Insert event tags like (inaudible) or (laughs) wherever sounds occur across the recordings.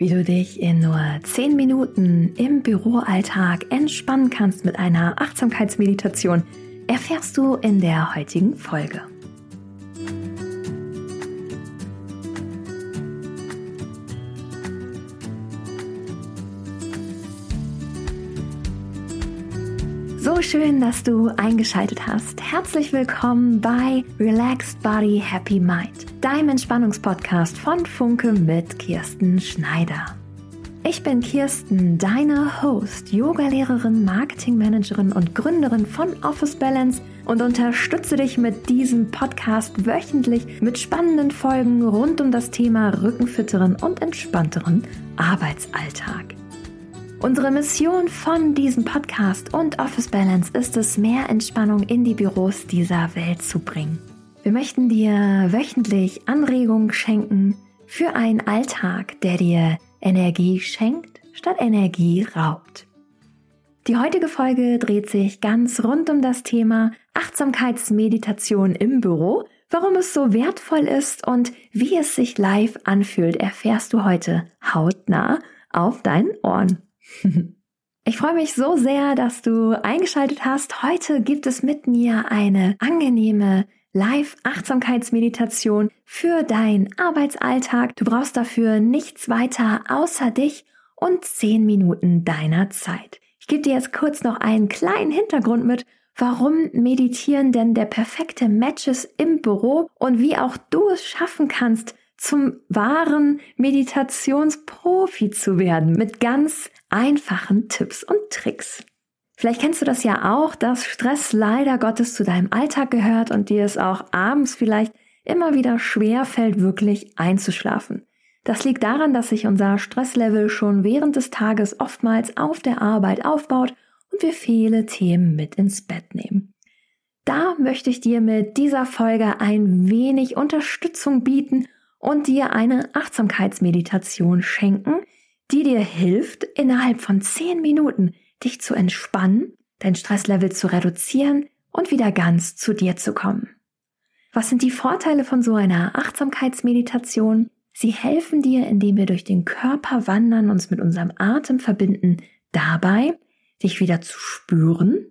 Wie du dich in nur 10 Minuten im Büroalltag entspannen kannst mit einer Achtsamkeitsmeditation, erfährst du in der heutigen Folge. Schön, dass du eingeschaltet hast. Herzlich willkommen bei Relaxed Body Happy Mind, deinem Entspannungspodcast von Funke mit Kirsten Schneider. Ich bin Kirsten, deine Host, Yogalehrerin, Marketingmanagerin und Gründerin von Office Balance und unterstütze dich mit diesem Podcast wöchentlich mit spannenden Folgen rund um das Thema rückenfitteren und entspannteren Arbeitsalltag. Unsere Mission von diesem Podcast und Office Balance ist es, mehr Entspannung in die Büros dieser Welt zu bringen. Wir möchten dir wöchentlich Anregungen schenken für einen Alltag, der dir Energie schenkt, statt Energie raubt. Die heutige Folge dreht sich ganz rund um das Thema Achtsamkeitsmeditation im Büro. Warum es so wertvoll ist und wie es sich live anfühlt, erfährst du heute hautnah auf deinen Ohren. Ich freue mich so sehr, dass du eingeschaltet hast. Heute gibt es mit mir eine angenehme Live-Achtsamkeitsmeditation für deinen Arbeitsalltag. Du brauchst dafür nichts weiter außer dich und zehn Minuten deiner Zeit. Ich gebe dir jetzt kurz noch einen kleinen Hintergrund mit, warum Meditieren denn der perfekte Match ist im Büro und wie auch du es schaffen kannst, zum wahren Meditationsprofi zu werden mit ganz einfachen Tipps und Tricks. Vielleicht kennst du das ja auch, dass Stress leider Gottes zu deinem Alltag gehört und dir es auch abends vielleicht immer wieder schwer fällt, wirklich einzuschlafen. Das liegt daran, dass sich unser Stresslevel schon während des Tages oftmals auf der Arbeit aufbaut und wir viele Themen mit ins Bett nehmen. Da möchte ich dir mit dieser Folge ein wenig Unterstützung bieten und dir eine Achtsamkeitsmeditation schenken, die dir hilft, innerhalb von zehn Minuten dich zu entspannen, dein Stresslevel zu reduzieren und wieder ganz zu dir zu kommen. Was sind die Vorteile von so einer Achtsamkeitsmeditation? Sie helfen dir, indem wir durch den Körper wandern, uns mit unserem Atem verbinden, dabei dich wieder zu spüren,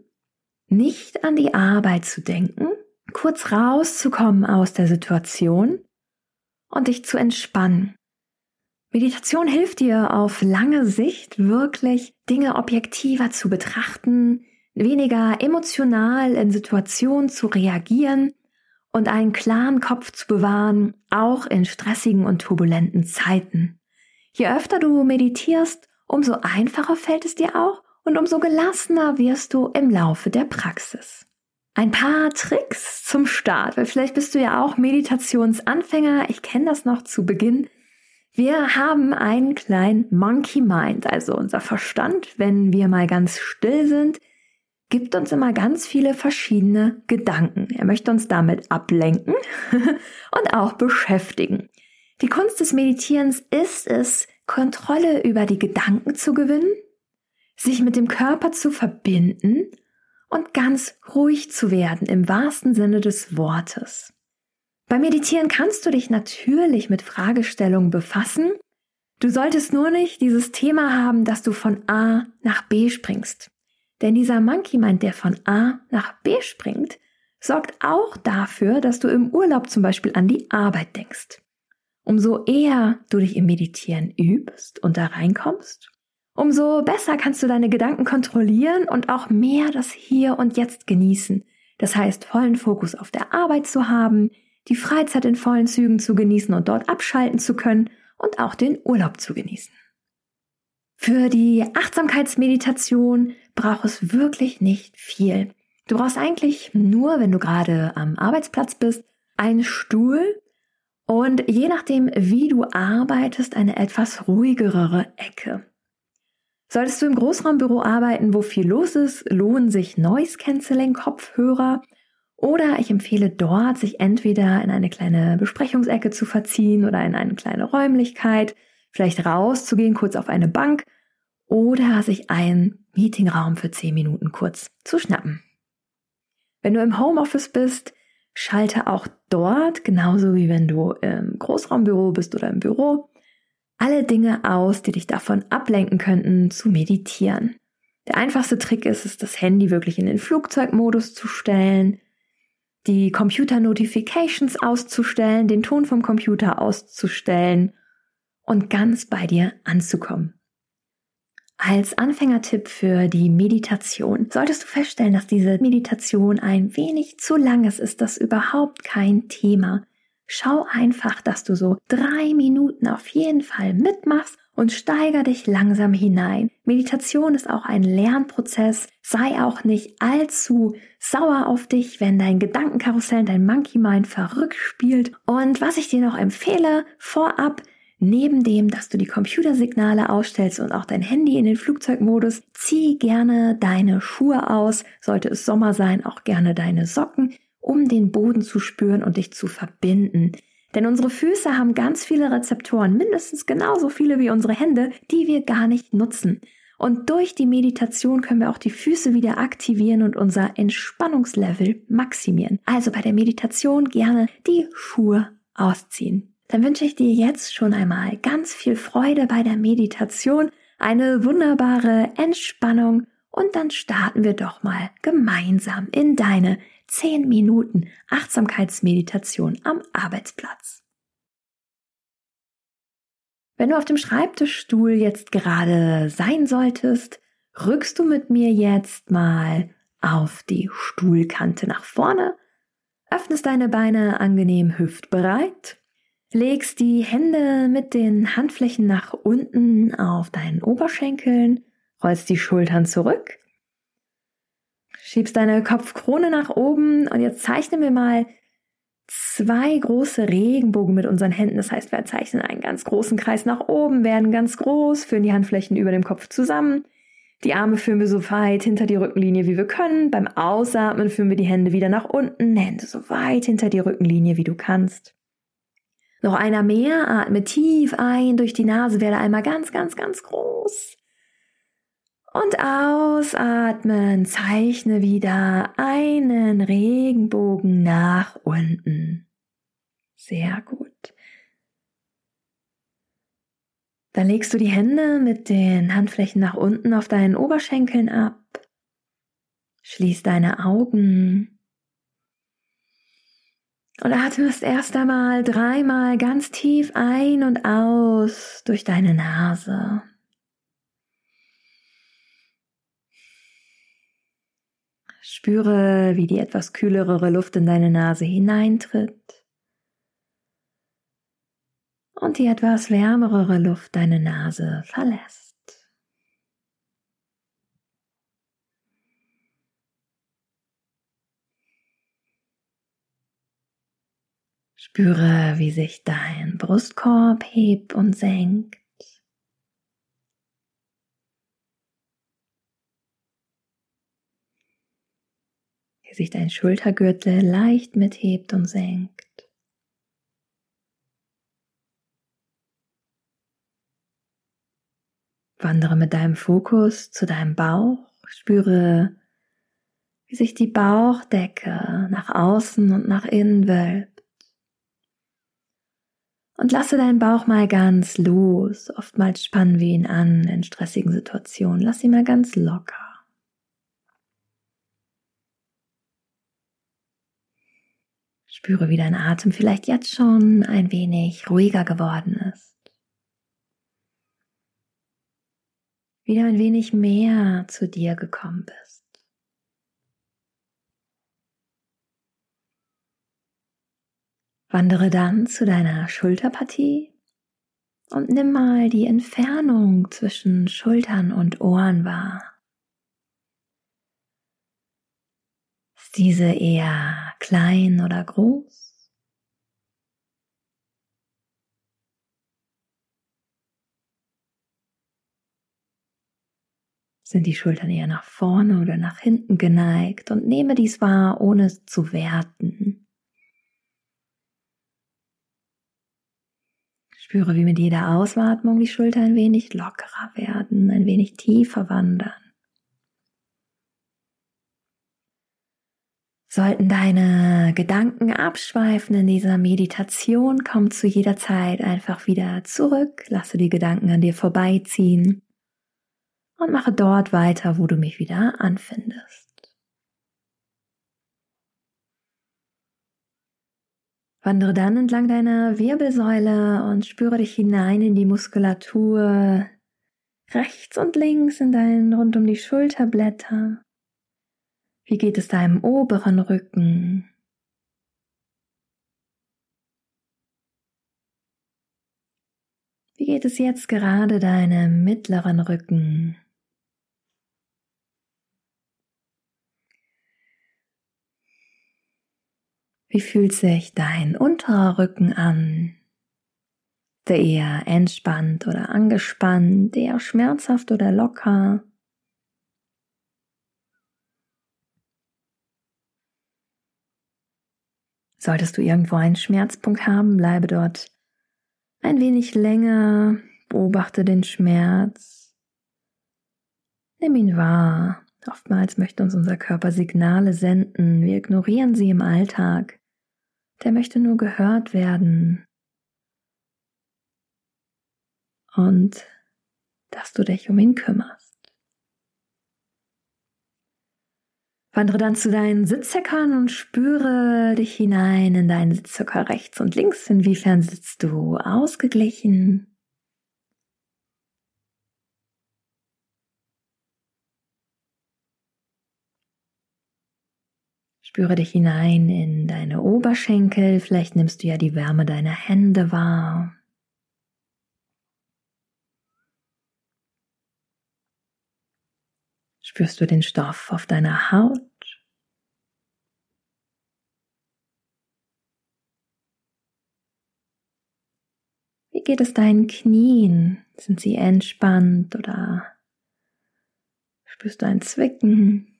nicht an die Arbeit zu denken, kurz rauszukommen aus der Situation und dich zu entspannen. Meditation hilft dir auf lange Sicht wirklich Dinge objektiver zu betrachten, weniger emotional in Situationen zu reagieren und einen klaren Kopf zu bewahren, auch in stressigen und turbulenten Zeiten. Je öfter du meditierst, umso einfacher fällt es dir auch und umso gelassener wirst du im Laufe der Praxis. Ein paar Tricks zum Start, weil vielleicht bist du ja auch Meditationsanfänger. Ich kenne das noch zu Beginn. Wir haben einen kleinen Monkey Mind, also unser Verstand, wenn wir mal ganz still sind, gibt uns immer ganz viele verschiedene Gedanken. Er möchte uns damit ablenken (laughs) und auch beschäftigen. Die Kunst des Meditierens ist es, Kontrolle über die Gedanken zu gewinnen, sich mit dem Körper zu verbinden und ganz ruhig zu werden im wahrsten Sinne des Wortes. Beim Meditieren kannst du dich natürlich mit Fragestellungen befassen. Du solltest nur nicht dieses Thema haben, dass du von A nach B springst. Denn dieser Monkey Mind, der von A nach B springt, sorgt auch dafür, dass du im Urlaub zum Beispiel an die Arbeit denkst. Umso eher du dich im Meditieren übst und da reinkommst, Umso besser kannst du deine Gedanken kontrollieren und auch mehr das Hier und Jetzt genießen. Das heißt, vollen Fokus auf der Arbeit zu haben, die Freizeit in vollen Zügen zu genießen und dort abschalten zu können und auch den Urlaub zu genießen. Für die Achtsamkeitsmeditation braucht es wirklich nicht viel. Du brauchst eigentlich nur, wenn du gerade am Arbeitsplatz bist, einen Stuhl und je nachdem, wie du arbeitest, eine etwas ruhigere Ecke. Solltest du im Großraumbüro arbeiten, wo viel los ist, lohnen sich Noise Cancelling Kopfhörer oder ich empfehle dort, sich entweder in eine kleine Besprechungsecke zu verziehen oder in eine kleine Räumlichkeit, vielleicht rauszugehen, kurz auf eine Bank oder sich einen Meetingraum für 10 Minuten kurz zu schnappen. Wenn du im Homeoffice bist, schalte auch dort, genauso wie wenn du im Großraumbüro bist oder im Büro, alle Dinge aus, die dich davon ablenken könnten, zu meditieren. Der einfachste Trick ist es, das Handy wirklich in den Flugzeugmodus zu stellen, die Computer-Notifications auszustellen, den Ton vom Computer auszustellen und ganz bei dir anzukommen. Als Anfängertipp für die Meditation solltest du feststellen, dass diese Meditation ein wenig zu lang ist, ist das überhaupt kein Thema. Schau einfach, dass du so drei Minuten auf jeden Fall mitmachst und steiger dich langsam hinein. Meditation ist auch ein Lernprozess. Sei auch nicht allzu sauer auf dich, wenn dein Gedankenkarussell, dein Monkey Mind verrückt spielt. Und was ich dir noch empfehle, vorab, Neben dem, dass du die Computersignale ausstellst und auch dein Handy in den Flugzeugmodus, zieh gerne deine Schuhe aus, sollte es Sommer sein, auch gerne deine Socken, um den Boden zu spüren und dich zu verbinden. Denn unsere Füße haben ganz viele Rezeptoren, mindestens genauso viele wie unsere Hände, die wir gar nicht nutzen. Und durch die Meditation können wir auch die Füße wieder aktivieren und unser Entspannungslevel maximieren. Also bei der Meditation gerne die Schuhe ausziehen dann wünsche ich dir jetzt schon einmal ganz viel Freude bei der Meditation, eine wunderbare Entspannung und dann starten wir doch mal gemeinsam in deine 10 Minuten Achtsamkeitsmeditation am Arbeitsplatz. Wenn du auf dem Schreibtischstuhl jetzt gerade sein solltest, rückst du mit mir jetzt mal auf die Stuhlkante nach vorne, öffnest deine Beine angenehm hüftbereit legst die Hände mit den Handflächen nach unten auf deinen Oberschenkeln, rollst die Schultern zurück, schiebst deine Kopfkrone nach oben und jetzt zeichnen wir mal zwei große Regenbogen mit unseren Händen. Das heißt, wir zeichnen einen ganz großen Kreis nach oben, werden ganz groß, führen die Handflächen über dem Kopf zusammen. Die Arme führen wir so weit hinter die Rückenlinie, wie wir können. Beim Ausatmen führen wir die Hände wieder nach unten, Hände so weit hinter die Rückenlinie, wie du kannst. Noch einer mehr, atme tief ein durch die Nase, werde einmal ganz, ganz, ganz groß. Und ausatmen, zeichne wieder einen Regenbogen nach unten. Sehr gut. Dann legst du die Hände mit den Handflächen nach unten auf deinen Oberschenkeln ab. Schließ deine Augen und atmest erst einmal dreimal ganz tief ein und aus durch deine Nase. Spüre, wie die etwas kühlere Luft in deine Nase hineintritt und die etwas wärmere Luft deine Nase verlässt. Spüre, wie sich dein Brustkorb hebt und senkt. Wie sich dein Schultergürtel leicht mithebt und senkt. Wandere mit deinem Fokus zu deinem Bauch. Spüre, wie sich die Bauchdecke nach außen und nach innen wölbt und lasse deinen Bauch mal ganz los. Oftmals spannen wir ihn an in stressigen Situationen. Lass ihn mal ganz locker. Spüre, wie dein Atem vielleicht jetzt schon ein wenig ruhiger geworden ist. Wieder ein wenig mehr zu dir gekommen bist. Wandere dann zu deiner Schulterpartie und nimm mal die Entfernung zwischen Schultern und Ohren wahr. Ist diese eher klein oder groß? Sind die Schultern eher nach vorne oder nach hinten geneigt und nehme dies wahr, ohne es zu werten. Spüre, wie mit jeder Ausatmung die Schulter ein wenig lockerer werden, ein wenig tiefer wandern. Sollten deine Gedanken abschweifen in dieser Meditation, komm zu jeder Zeit einfach wieder zurück, lasse die Gedanken an dir vorbeiziehen und mache dort weiter, wo du mich wieder anfindest. Wandere dann entlang deiner Wirbelsäule und spüre dich hinein in die Muskulatur rechts und links in deinen rund um die Schulterblätter. Wie geht es deinem oberen Rücken? Wie geht es jetzt gerade deinem mittleren Rücken? Wie fühlt sich dein unterer Rücken an? Der eher entspannt oder angespannt, eher schmerzhaft oder locker? Solltest du irgendwo einen Schmerzpunkt haben, bleibe dort ein wenig länger, beobachte den Schmerz, nimm ihn wahr. Oftmals möchte uns unser Körper Signale senden, wir ignorieren sie im Alltag. Der möchte nur gehört werden. Und dass du dich um ihn kümmerst. Wandere dann zu deinen Sitzhöckern und spüre dich hinein in deinen Sitzhöcker rechts und links. Inwiefern sitzt du ausgeglichen? Spüre dich hinein in deine Oberschenkel. Vielleicht nimmst du ja die Wärme deiner Hände wahr. Spürst du den Stoff auf deiner Haut? Wie geht es deinen Knien? Sind sie entspannt oder spürst du ein Zwicken?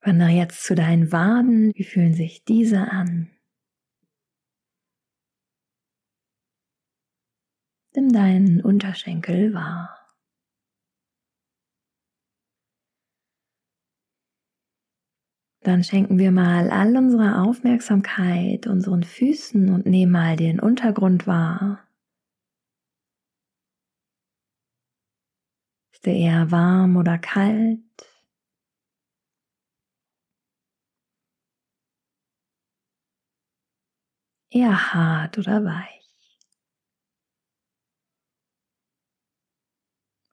Wandere jetzt zu deinen Waden. Wie fühlen sich diese an? Nimm deinen Unterschenkel wahr. Dann schenken wir mal all unsere Aufmerksamkeit unseren Füßen und nehmen mal den Untergrund wahr. Ist er eher warm oder kalt? Eher hart oder weich?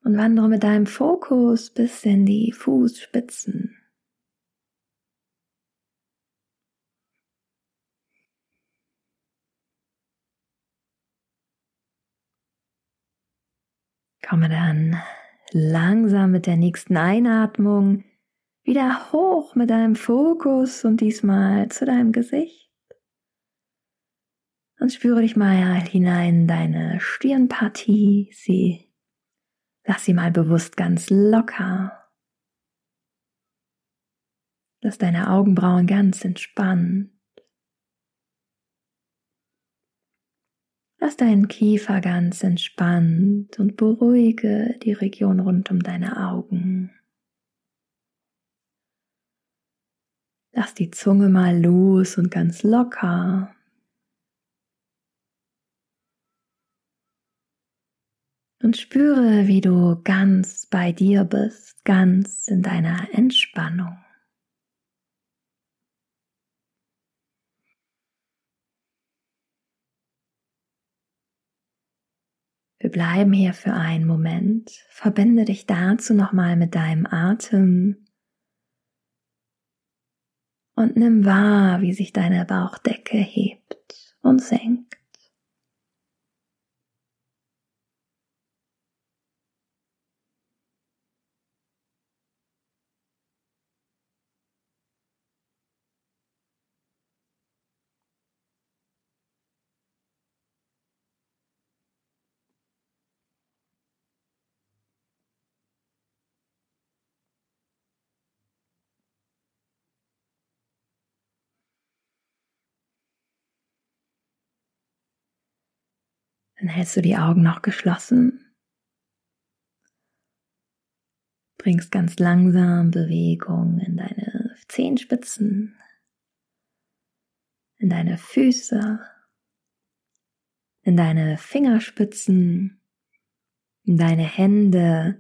und wandere mit deinem Fokus bis in die Fußspitzen. Komme dann langsam mit der nächsten Einatmung wieder hoch mit deinem Fokus und diesmal zu deinem Gesicht. Und spüre dich mal hinein in deine Stirnpartie. Sie Lass sie mal bewusst ganz locker. Lass deine Augenbrauen ganz entspannt. Lass deinen Kiefer ganz entspannt und beruhige die Region rund um deine Augen. Lass die Zunge mal los und ganz locker. und spüre, wie du ganz bei dir bist, ganz in deiner Entspannung. Wir bleiben hier für einen Moment. Verbinde dich dazu nochmal mit deinem Atem und nimm wahr, wie sich deine Bauchdecke hebt und senkt. Dann hältst du die Augen noch geschlossen. Bringst ganz langsam Bewegung in deine Zehenspitzen, in deine Füße, in deine Fingerspitzen, in deine Hände,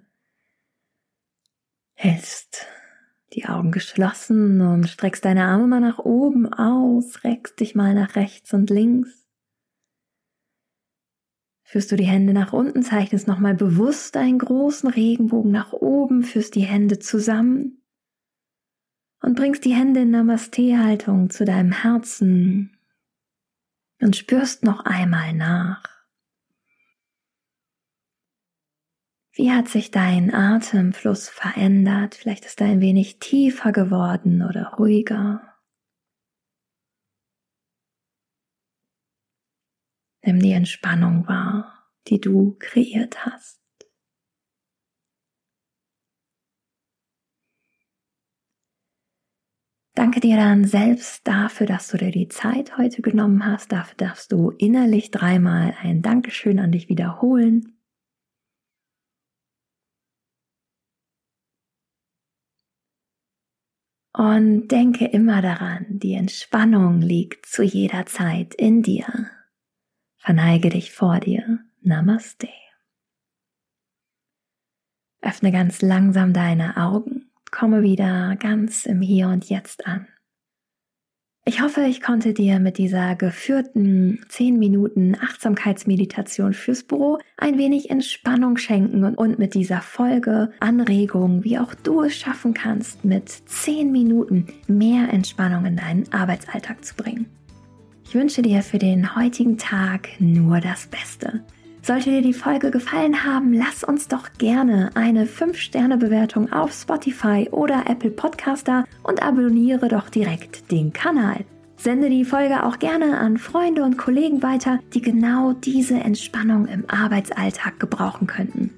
hältst die Augen geschlossen und streckst deine Arme mal nach oben aus, reckst dich mal nach rechts und links. Führst du die Hände nach unten, zeichnest nochmal bewusst einen großen Regenbogen nach oben, führst die Hände zusammen und bringst die Hände in Namaste-Haltung zu deinem Herzen und spürst noch einmal nach. Wie hat sich dein Atemfluss verändert? Vielleicht ist er ein wenig tiefer geworden oder ruhiger. Nimm die Entspannung wahr, die du kreiert hast. Danke dir dann selbst dafür, dass du dir die Zeit heute genommen hast. Dafür darfst du innerlich dreimal ein Dankeschön an dich wiederholen. Und denke immer daran, die Entspannung liegt zu jeder Zeit in dir. Verneige dich vor dir. Namaste. Öffne ganz langsam deine Augen komme wieder ganz im Hier und Jetzt an. Ich hoffe, ich konnte dir mit dieser geführten 10 Minuten Achtsamkeitsmeditation fürs Büro ein wenig Entspannung schenken und, mit dieser Folge Anregung, wie auch du es schaffen kannst, mit 10 Minuten mehr Entspannung in deinen Arbeitsalltag zu bringen. Ich wünsche dir für den heutigen Tag nur das Beste. Sollte dir die Folge gefallen haben, lass uns doch gerne eine 5-Sterne-Bewertung auf Spotify oder Apple Podcaster und abonniere doch direkt den Kanal. Sende die Folge auch gerne an Freunde und Kollegen weiter, die genau diese Entspannung im Arbeitsalltag gebrauchen könnten.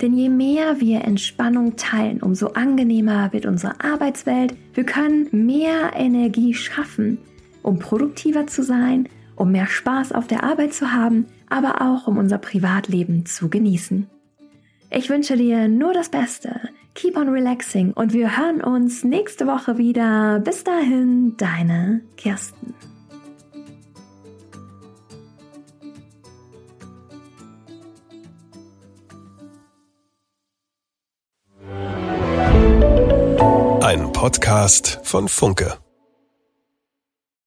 Denn je mehr wir Entspannung teilen, umso angenehmer wird unsere Arbeitswelt. Wir können mehr Energie schaffen, um produktiver zu sein, um mehr Spaß auf der Arbeit zu haben aber auch um unser Privatleben zu genießen. Ich wünsche dir nur das Beste. Keep on relaxing und wir hören uns nächste Woche wieder. Bis dahin, deine Kirsten. Ein Podcast von Funke.